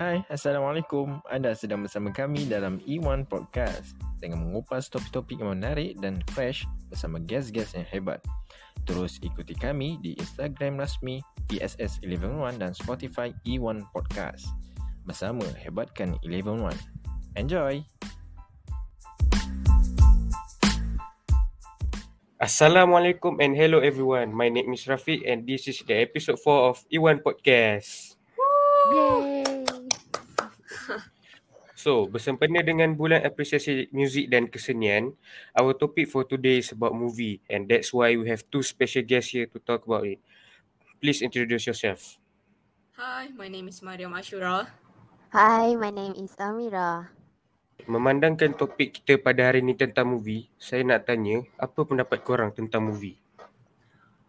Hai, Assalamualaikum. Anda sedang bersama kami dalam E1 Podcast dengan mengupas topik-topik yang menarik dan fresh bersama guest-guest yang hebat. Terus ikuti kami di Instagram rasmi ESS111 dan Spotify E1 Podcast. Bersama hebatkan 111. Enjoy! Assalamualaikum and hello everyone. My name is Rafiq and this is the episode 4 of Iwan Podcast. Yay! So, bersempena dengan bulan apresiasi muzik dan kesenian, our topic for today is about movie and that's why we have two special guests here to talk about it. Please introduce yourself. Hi, my name is Mariam Ashura. Hi, my name is Amira. Memandangkan topik kita pada hari ini tentang movie, saya nak tanya, apa pendapat korang tentang movie?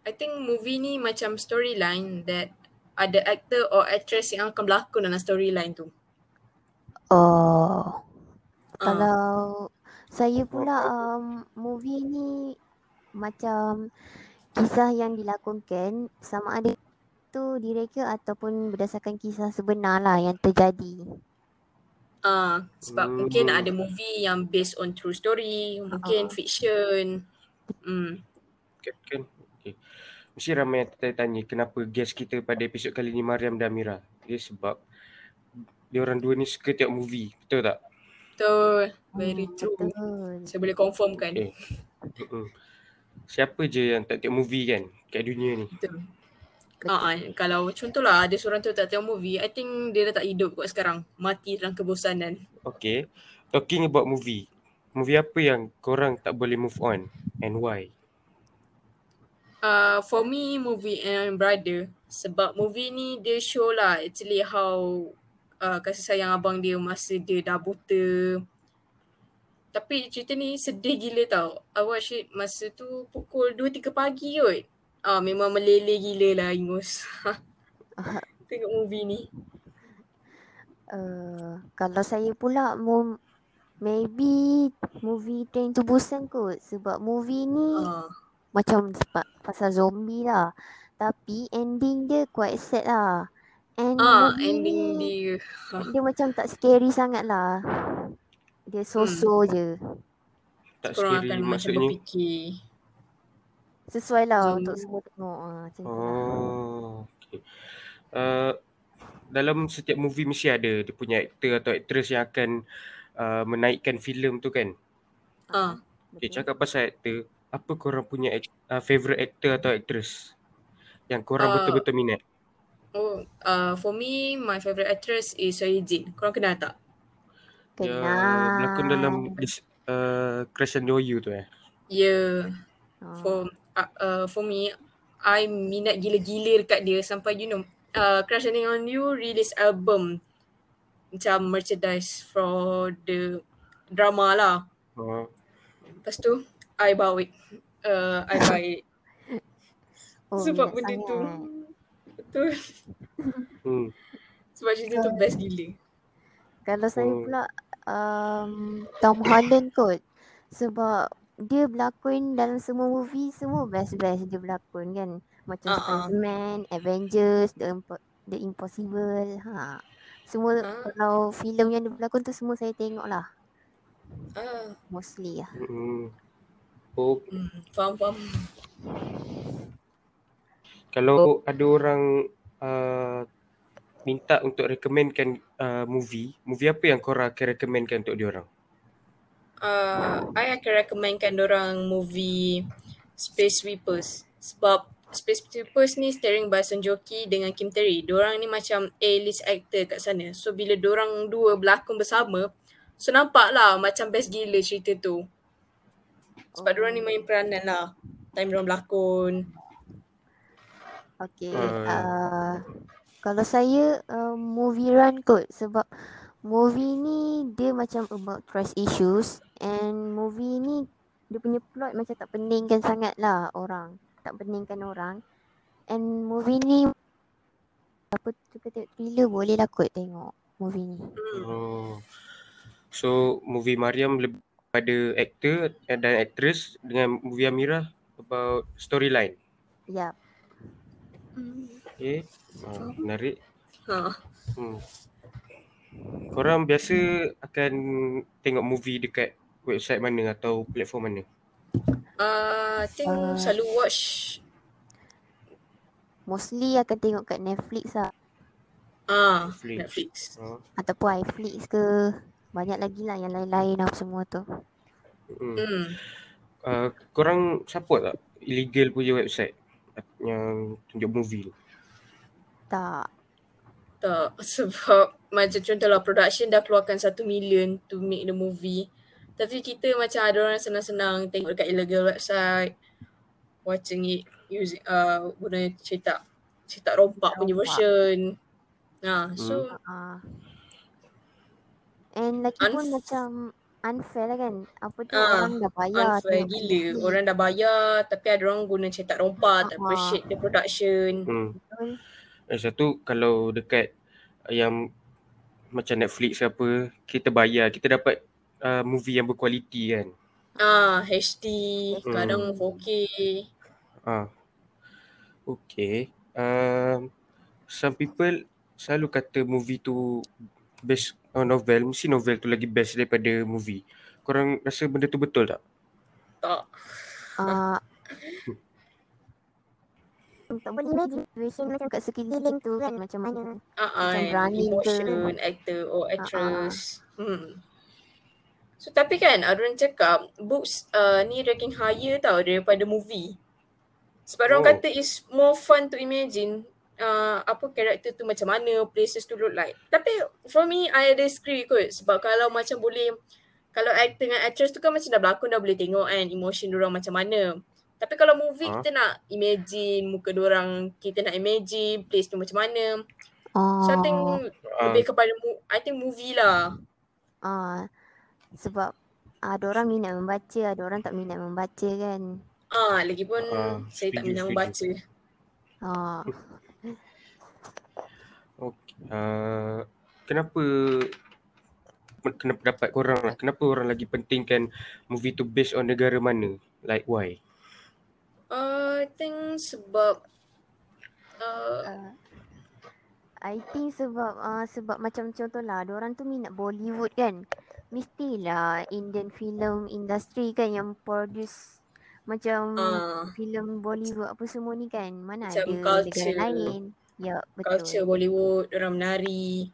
I think movie ni macam storyline that ada actor or actress yang akan berlakon dalam storyline tu. Oh, Ah. kalau saya pula um, movie ni macam kisah yang dilakonkan sama ada tu direka ataupun berdasarkan kisah sebenar lah yang terjadi. Ah, sebab Hmm. mungkin ada movie yang based on true story, mungkin Ah. fiction. Hmm. Kan? kan? Okay. Mesti ramai yang tertanya kenapa guest kita pada episod kali ni Mariam dan Amira. Dia sebab dia orang dua ni suka tengok movie. Betul tak? Betul. Very Hmm, true. Betul. Saya boleh confirm kan. Okay. Mm-mm. Siapa je yang tak tengok movie kan kat dunia ni? Betul. Betul. Ah, ah, kalau contohlah ada seorang tu tak tengok movie, I think dia dah tak hidup kot sekarang. Mati dalam kebosanan. Okay. Talking about movie. Movie apa yang korang tak boleh move on and why? Uh, for me, movie and brother. Sebab movie ni dia show lah actually how uh, kasih sayang abang dia masa dia dah buta. Tapi cerita ni sedih gila tau. I watch it masa tu pukul 2-3 pagi kot. Ah, memang meleleh gila lah Ingus. Tengok movie ni. Uh, kalau saya pula mo- maybe movie Train to Busan kot sebab movie ni Ah, macam sebab pasal zombie lah. Tapi ending dia quite sad lah. And ah movie ending ni, dia. dia macam tak scary sangat lah. Dia so-so je. Tak Korang scary akan macam maksudnya? berfikir. Sesuai lah Zombie. untuk semua tengok. Ha, macam tu lah. Oh, okay. Uh, dalam setiap movie mesti ada dia punya aktor atau aktris yang akan uh, menaikkan filem tu kan. Ah, Okay, Betul. cakap pasal aktor, apa korang punya act, uh, favourite actor atau aktris yang korang Ah. betul-betul minat? Oh, uh, for me, my favourite actress is Sohye Jin. Korang kenal tak? Dia Kenal. berlakon dalam uh, Crash and You tu eh. Yeah. Oh. For uh, uh, for me, I minat gila-gila dekat dia sampai you know, uh, Crash Landing on You release album macam merchandise for the drama lah. Oh, Lepas tu, I bawa it. Uh, I buy it. Oh, Sebab benda tu. Betul. hmm. Sebab cerita tu best gila. Kalau saya Oh. pula um, Tom Holland kot. Sebab dia berlakon dalam semua movie semua best-best dia berlakon kan. Macam ah. Spider-Man, Avengers, The, Impo- The Impossible. Ha. Semua Ah. kalau filem yang dia berlakon tu semua saya tengok lah. Ah, Mostly lah. Hmm. Oh, hmm, faham faham. Kalau ada orang uh, minta untuk recommendkan uh, movie, movie apa yang korang akan recommendkan untuk diorang? uh, I akan recommendkan orang movie Space Sweepers sebab Space Sweepers ni starring by Song Joong Ki dengan Kim Tae Ri. Diorang ni macam A-list actor kat sana. So bila diorang dua berlakon bersama, so nampak lah macam best gila cerita tu. Sebab diorang ni main peranan lah. Time diorang berlakon. Okay. Ah. Uh, kalau saya uh, movie run kot sebab movie ni dia macam about trust issues and movie ni dia punya plot macam tak peningkan sangat lah orang. Tak peningkan orang. And movie ni apa tu kata thriller boleh lah kot tengok movie ni. Hmm. Oh. So movie Mariam lebih pada aktor dan aktris dengan movie Amira about storyline. Hmm. Okay. Uh, menarik. Ha. Hmm. Korang biasa akan tengok movie dekat website mana atau platform mana? Uh, I think Uh, selalu watch Mostly akan tengok kat Netflix lah. ah Netflix. Netflix. Oh. Ataupun iFlix ke. Banyak lagi lah yang lain-lain apa semua tu. Hmm. Hmm. Uh, korang support tak illegal punya website yang tunjuk movie tu? Tak. Tak sebab macam contohlah production dah keluarkan satu million to make the movie. Tapi kita macam ada orang senang-senang tengok dekat illegal website. Watching it using uh, guna cetak cetak rompak punya Rompak. version. Nah, so Ah. And lagi pun Unf- macam unfair lah kan. Apa tu Ah, orang dah bayar. unfair kat gila. Netflix. Orang dah bayar tapi ada orang guna cetak rompak, tak Ah, ah. appreciate the production. Hmm. Betul. Eh, satu kalau dekat yang macam Netflix ke apa, kita bayar, kita dapat uh, movie yang berkualiti kan. Ah, HD, Hmm. kadang 4K. Ah. Okay. Um, some people selalu kata movie tu best oh, novel, mesti novel tu lagi best daripada movie. Korang rasa benda tu betul tak? Tak. Ah, tak boleh imagine situation macam kat sekeliling tu kan macam mana. Ah, Macam running ke. emotion, actor or actress. Hmm. So tapi kan ada orang cakap books uh, ni ranking higher tau daripada movie. Sebab orang Oh. kata is more fun to imagine uh, apa karakter tu macam mana, places to look like. Tapi for me I disagree kot sebab kalau macam boleh kalau actor dengan actress tu kan macam dah berlakon dah boleh tengok kan emotion diorang macam mana. Tapi kalau movie Ah. kita nak imagine muka diorang, kita nak imagine place tu macam mana. Oh, So I think Ah, lebih kepada mu- I think movie lah. ah, sebab ada orang minat membaca, ada orang tak minat membaca kan. Ah, lagipun Ah, saya tak minat setuju. membaca. Ah. Uh, kenapa kenapa pendapat korang lah, kenapa orang lagi pentingkan movie tu based on negara mana? Like why? Uh, I think sebab uh, uh, I think sebab uh, sebab macam contohlah ada orang tu minat Bollywood kan. Mestilah Indian film industry kan yang produce macam uh, filem Bollywood apa semua ni kan. Mana ada culture. negara lain. Ya, betul. culture Bollywood, orang menari.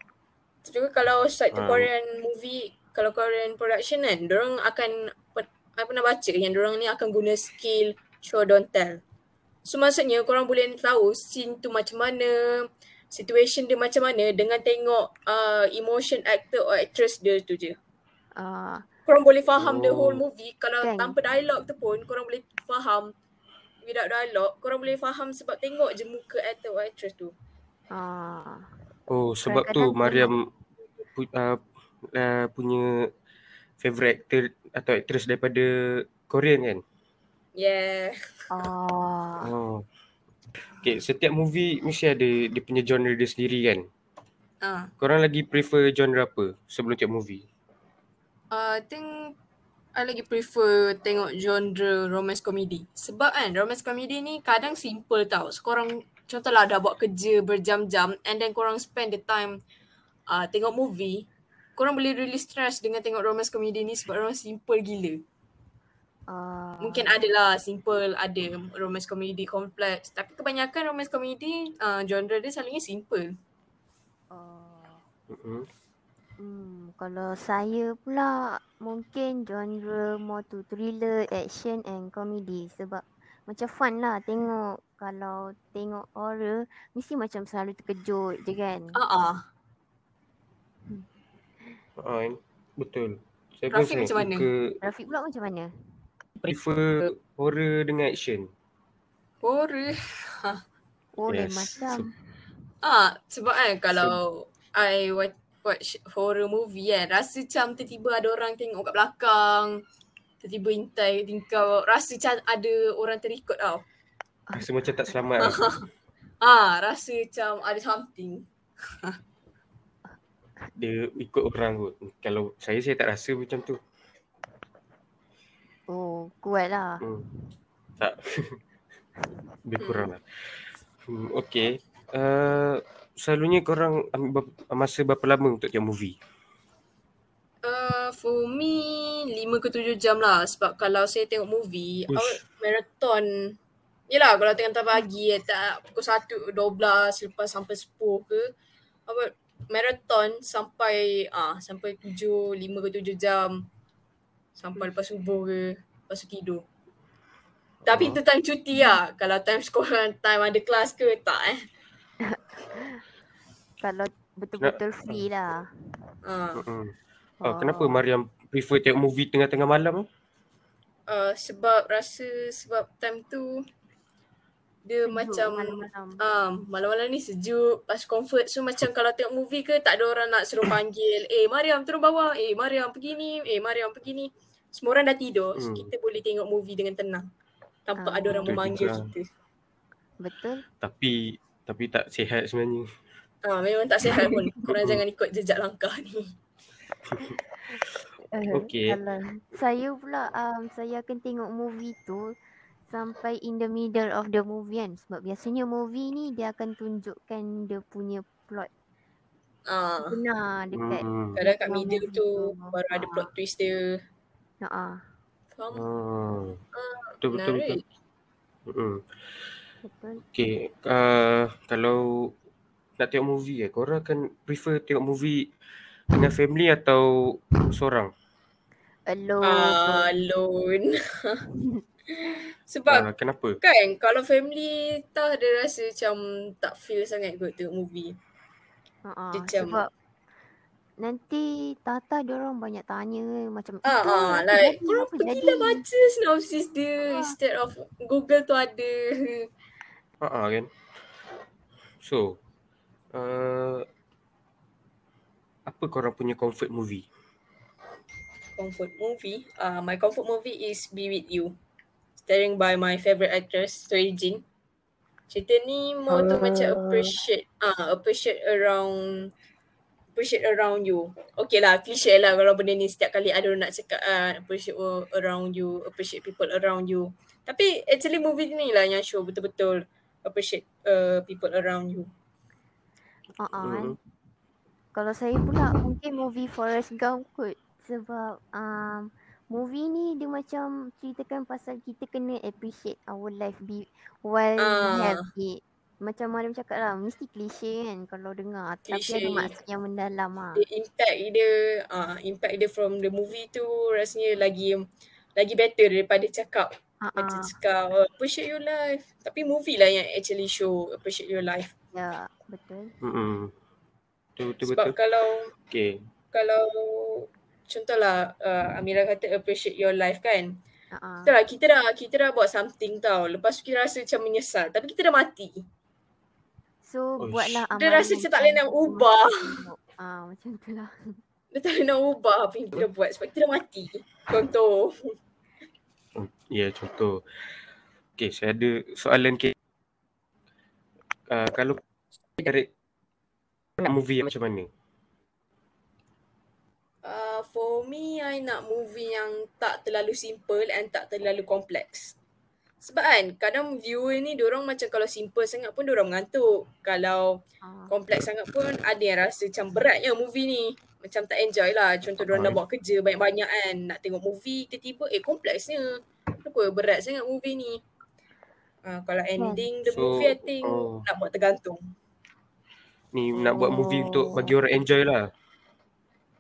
Tapi kalau side to Ah. Korean movie, kalau Korean production kan, orang akan I pernah baca yang orang ni akan guna skill show don't tell. So maksudnya korang boleh tahu scene tu macam mana, situation dia macam mana dengan tengok uh, emotion actor or actress dia tu je. Ah, korang boleh faham oh. the whole movie kalau Kan. tanpa dialog tu pun korang boleh faham without dialog korang boleh faham sebab tengok je muka actor or actress tu ah. Oh sebab tu Mariam pu, uh, uh, punya favourite actor atau actress daripada Korean kan? yeah Ah. Oh. Okay, setiap movie mesti ada dia punya genre dia sendiri kan? ah Korang lagi prefer genre apa sebelum tengok movie? uh, I think I lagi prefer tengok genre romance comedy sebab kan romance comedy ni kadang simple tau so korang contohlah dah buat kerja berjam-jam and then korang spend the time uh, tengok movie korang boleh really stress dengan tengok romance comedy ni sebab orang simple gila Ah. Mungkin adalah simple, ada romance comedy kompleks. Tapi kebanyakan romance comedy uh, genre dia selalunya simple. Ah. Mm-hmm. Hmm, kalau saya pula mungkin genre more to thriller, action and comedy sebab macam fun lah tengok kalau tengok horror mesti macam selalu terkejut je kan. Ah uh-uh. Ah, betul. Saya Rafiq pun macam mana? suka Rafiq pula macam mana? prefer horror dengan action. Horror. Oh lain Yes. macam. Ah, sebab kan kalau I watch, watch horror movie kan, rasa macam tiba-tiba ada orang tengok kat belakang. Tiba-tiba intai tingkau. Rasa macam ada orang terikut tau. Rasa macam tak selamat. Ah, rasa macam ada something. Dia ikut orang kot. Kalau saya, saya tak rasa macam tu. Oh, kuat lah. Hmm. Tak. Lebih kurang lah. Hmm, okay. Uh, selalunya korang ambil berapa, masa berapa lama untuk tengok movie? Uh, for me, 5 ke 7 jam lah. Sebab kalau saya tengok movie, awak marathon. Yelah, kalau tengah hantar pagi, eh, tak pukul 1 ke 12, lepas sampai 10 ke, awak marathon sampai ah sampai 7, 5 ke 7 jam. Sampai lepas subuh ke, lepas tu tidur. Tapi Oh. tu time cuti lah. Kalau time sekolah, time ada kelas ke, tak eh. Kalau betul-betul free lah. Ah. Mm-mm. Oh, kenapa Mariam prefer tengok movie tengah-tengah malam? Uh, sebab rasa sebab time tu dia Sejuk macam malam-malam. um, malam-malam ni sejuk, pas comfort. So macam kalau tengok movie ke tak ada orang nak suruh panggil, eh Mariam turun bawah, eh Mariam pergi ni, eh Mariam pergi ni. Semua orang dah tidur, so Hmm. kita boleh tengok movie dengan tenang. Tanpa Ah. ada orang memanggil juga. kita. Betul? Tapi tapi tak sihat sebenarnya. Ah, memang tak sihat pun. Korang jangan ikut jejak langkah ni. Uh, Okey. Kalau saya pula um, saya akan tengok movie tu sampai in the middle of the movie kan. Sebab biasanya movie ni dia akan tunjukkan dia punya plot Ah, benar dekat Hmm. kadang kat middle tu tu. baru ada Ah. plot twist dia. Ha Faham? Hmm. Betul betul betul. Menarik. Hmm. betul. Okay, uh, kalau nak tengok movie eh, korang akan prefer tengok movie dengan family atau seorang? Alone. Ah, alone. Sebab Uh, kenapa? Kan kalau family tah dia rasa macam tak feel sangat kot tengok movie. Dia macam- sebab nanti tata dia orang banyak tanya macam Ah, "Itu ah like korang Apa pergilah jadi?" baca synopsis dia instead of Google tu ada. Ha uh kan. So, uh, apa korang punya comfort movie? comfort movie. Uh, my comfort movie is Be With You. Starring by my favourite actress, Suri Jin. Cerita ni more tu macam Ah. appreciate ah appreciate around appreciate around you. Okay lah, cliche lah kalau benda ni setiap kali ada orang nak cakap ah, appreciate around you, appreciate people around you. Tapi actually movie ni lah yang show betul-betul appreciate uh, people around you. Ha ah, kan. Hmm. Kalau saya pula mungkin movie Forrest Gump kot sebab um, movie ni dia macam ceritakan pasal kita kena appreciate our life be while we Ah. have it. Macam Mariam cakap lah, mesti klise kan kalau dengar. Tapi ada maksud yang mendalam lah. The impact dia ah impact dia from the movie tu rasanya lagi lagi better daripada cakap Ha macam cakap oh, appreciate your life. Tapi movie lah yang actually show appreciate your life. Ya betul. Hmm. Betul betul Sebab betul. kalau Okay. kalau contohlah uh, Amira kata appreciate your life kan. Ah. Betul lah kita dah kita dah buat something tau. Lepas tu kita rasa macam menyesal tapi kita dah mati. So Uish. buatlah Dia amalan rasa macam tak boleh nak yang ubah. Ah macam tu lah. Dia tak boleh nak ubah apa yang kita buat sebab kita dah mati. Contoh. Ya, yeah, contoh. Okay, saya ada soalan ke. Uh, kalau direct nak movie macam mana? Uh, for me, I nak movie yang tak terlalu simple and tak terlalu kompleks. Sebab kan, kadang viewer ni diorang macam kalau simple sangat pun diorang mengantuk. Kalau Ah, kompleks sangat pun ada yang rasa macam berat ya movie ni. Macam tak enjoy lah. Contoh diorang dah buat kerja banyak-banyak kan. Nak tengok movie, tiba-tiba eh kompleksnya. Kenapa berat sangat movie ni? Uh, kalau ending the So, movie, I think oh. nak buat tergantung. Ni nak buat movie untuk bagi orang enjoy lah.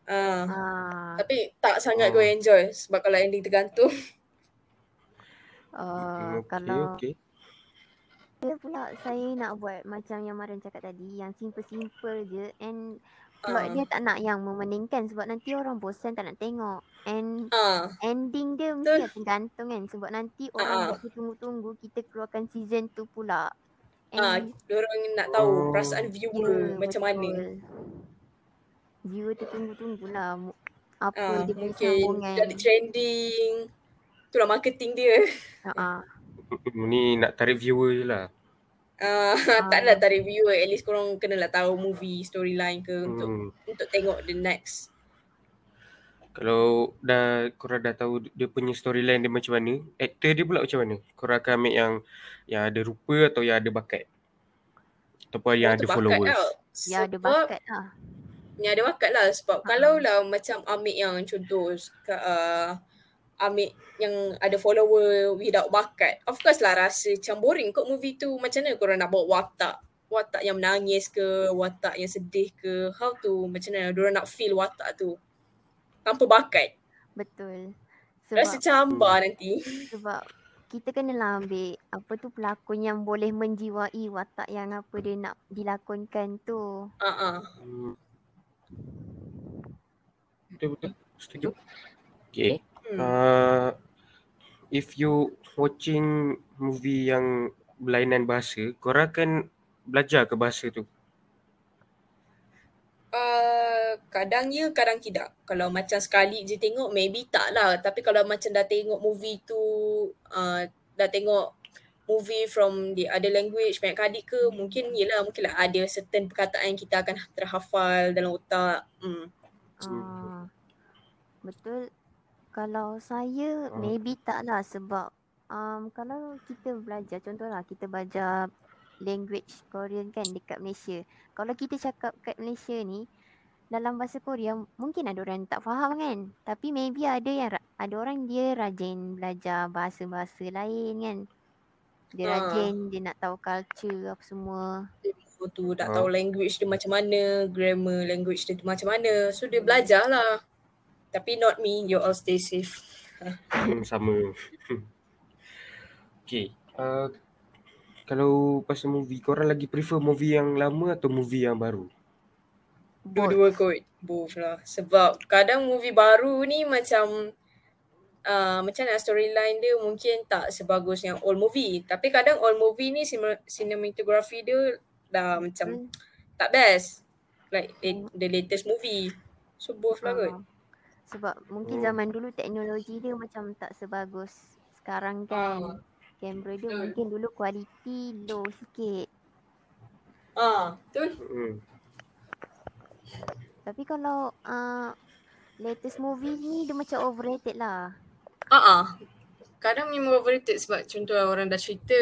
Uh, ah, tapi tak sangat Oh. gue enjoy. Sebab kalau ending tergantung, uh, okay, kalau okay. Saya pula saya nak buat macam yang Mariam cakap tadi yang simple-simple je and plot Ah. dia tak nak yang memeningkan sebab nanti orang bosan tak nak tengok and ah ending dia mesti tergantung kan sebab nanti Ah, orang ah. buat kita tunggu-tunggu kita keluarkan season tu pula Ah, and diorang nak tahu Oh. perasaan viewer macam mana. betul. viewer tu tunggu-tunggulah mu- apa Ah, dia punya sambungan jadi trending. Itulah marketing dia. Ah, ah. Hmm, Ni nak tarik viewer je lah. Ah, tak adalah tarik viewer. At least korang kena lah tahu movie, storyline ke untuk Hmm. untuk tengok the next. Kalau dah korang dah tahu dia punya storyline dia macam mana, aktor dia pula macam mana? Korang akan ambil yang yang ada rupa atau yang ada bakat? Ataupun yang Oh, ada followers. tau. Ya ada bakat lah. Yang ada bakat lah sebab Ah. kalau lah macam Amik yang contoh uh, Amik yang ada follower without bakat of course lah rasa macam boring kot movie tu macam mana korang nak bawa watak watak yang menangis ke watak yang sedih ke how to macam mana diorang nak feel watak tu tanpa bakat Betul. rasa Sebab cambar nanti sebab kita kenalah ambil apa tu pelakon yang boleh menjiwai watak yang apa dia nak dilakonkan tu. uh-uh. Hmm. Betul betul. Setuju. Okay. Hmm. Uh, if you watching movie yang berlainan bahasa, korang akan belajar ke bahasa tu? Uh, kadang ya, kadang tidak. Kalau macam sekali je tengok, maybe tak lah. Tapi kalau macam dah tengok movie tu, uh, dah tengok movie from the other language banyak kali ke, mungkin yelah, mungkin lah ada certain perkataan yang kita akan terhafal dalam otak. Hmm. Ah. Betul. Kalau saya Ah. maybe tak lah sebab um, kalau kita belajar contohlah kita belajar language Korean kan dekat Malaysia. Kalau kita cakap kat Malaysia ni dalam bahasa Korea mungkin ada orang tak faham kan. Tapi maybe ada yang ada orang dia rajin belajar bahasa-bahasa lain kan. Dia Ah. rajin, dia nak tahu culture apa semua. Tu nak Ah. tahu language dia macam mana, grammar language dia tu macam mana. So dia belajar lah. Tapi not me, you all stay safe. Hmm, sama. okay. Uh, kalau pasal movie, korang lagi prefer movie yang lama atau movie yang baru? Dua-dua kot. Both lah. Sebab kadang movie baru ni macam uh, macam mana storyline dia mungkin tak sebagus yang old movie. Tapi kadang old movie ni cine- cinematography dia dah macam Hmm. tak best. Like the, the latest movie. So both lah kot. Ah. Sebab mungkin Hmm. zaman dulu teknologi dia macam tak sebagus sekarang kan. Kamera dia Betul. mungkin dulu kualiti low sikit. Ah, betul. Hmm. Tapi kalau uh, latest movie ni dia macam overrated lah. Ah ah. Kadang memang overrated sebab contoh orang dah cerita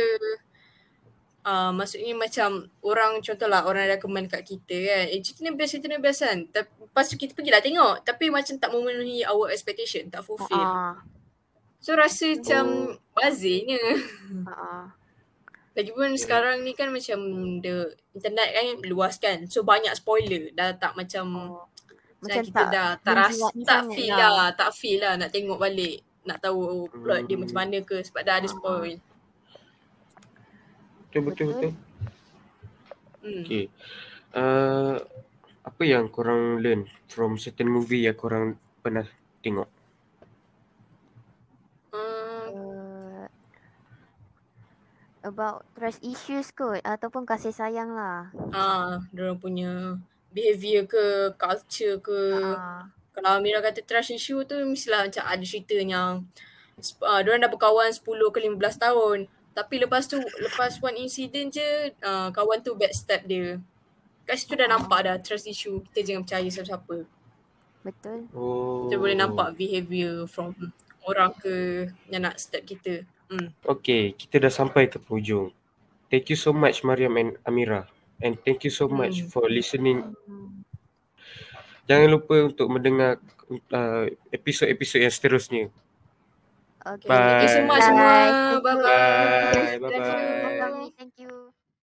Uh, maksudnya macam orang contohlah orang recommend kat kita kan eh cerita ni best cerita ni best kan tapi lepas tu kita pergilah tengok tapi macam tak memenuhi our expectation tak fulfill Ah, so rasa macam Oh. bazirnya ah, ah. lagipun sekarang ni kan macam the internet kan luas kan so banyak spoiler dah tak macam Oh. macam Macam kita tak dah tak rasa tak feel lah. lah tak feel lah nak tengok balik nak tahu plot dia Hmm. macam mana ke sebab dah ada spoil Betul betul Betul. betul. hmm. Okay. Uh, apa yang korang learn from certain movie yang korang pernah tengok? Uh, Uh, about trust issues kot ataupun kasih sayang lah. ah, diorang punya behaviour ke, culture ke. Ah, Kalau Amira kata trust issue tu mestilah macam ada cerita yang uh, diorang dah berkawan 10 ke 15 tahun. Tapi lepas tu, lepas one incident je, uh, kawan tu backstab dia. Kat situ dah nampak dah trust issue. Kita jangan percaya siapa-siapa. betul. Oh. Kita boleh nampak behaviour from orang ke yang nak stab kita. Hmm. Okay, kita dah sampai ke penghujung. Thank you so much Mariam and Amira. And thank you so much Hmm. for listening. Hmm. Jangan lupa untuk mendengar uh, episod-episod yang seterusnya. Okay. Bye. Thank you so much Bye. semua. You. Bye-bye. Bye. Bye-bye. Thank you.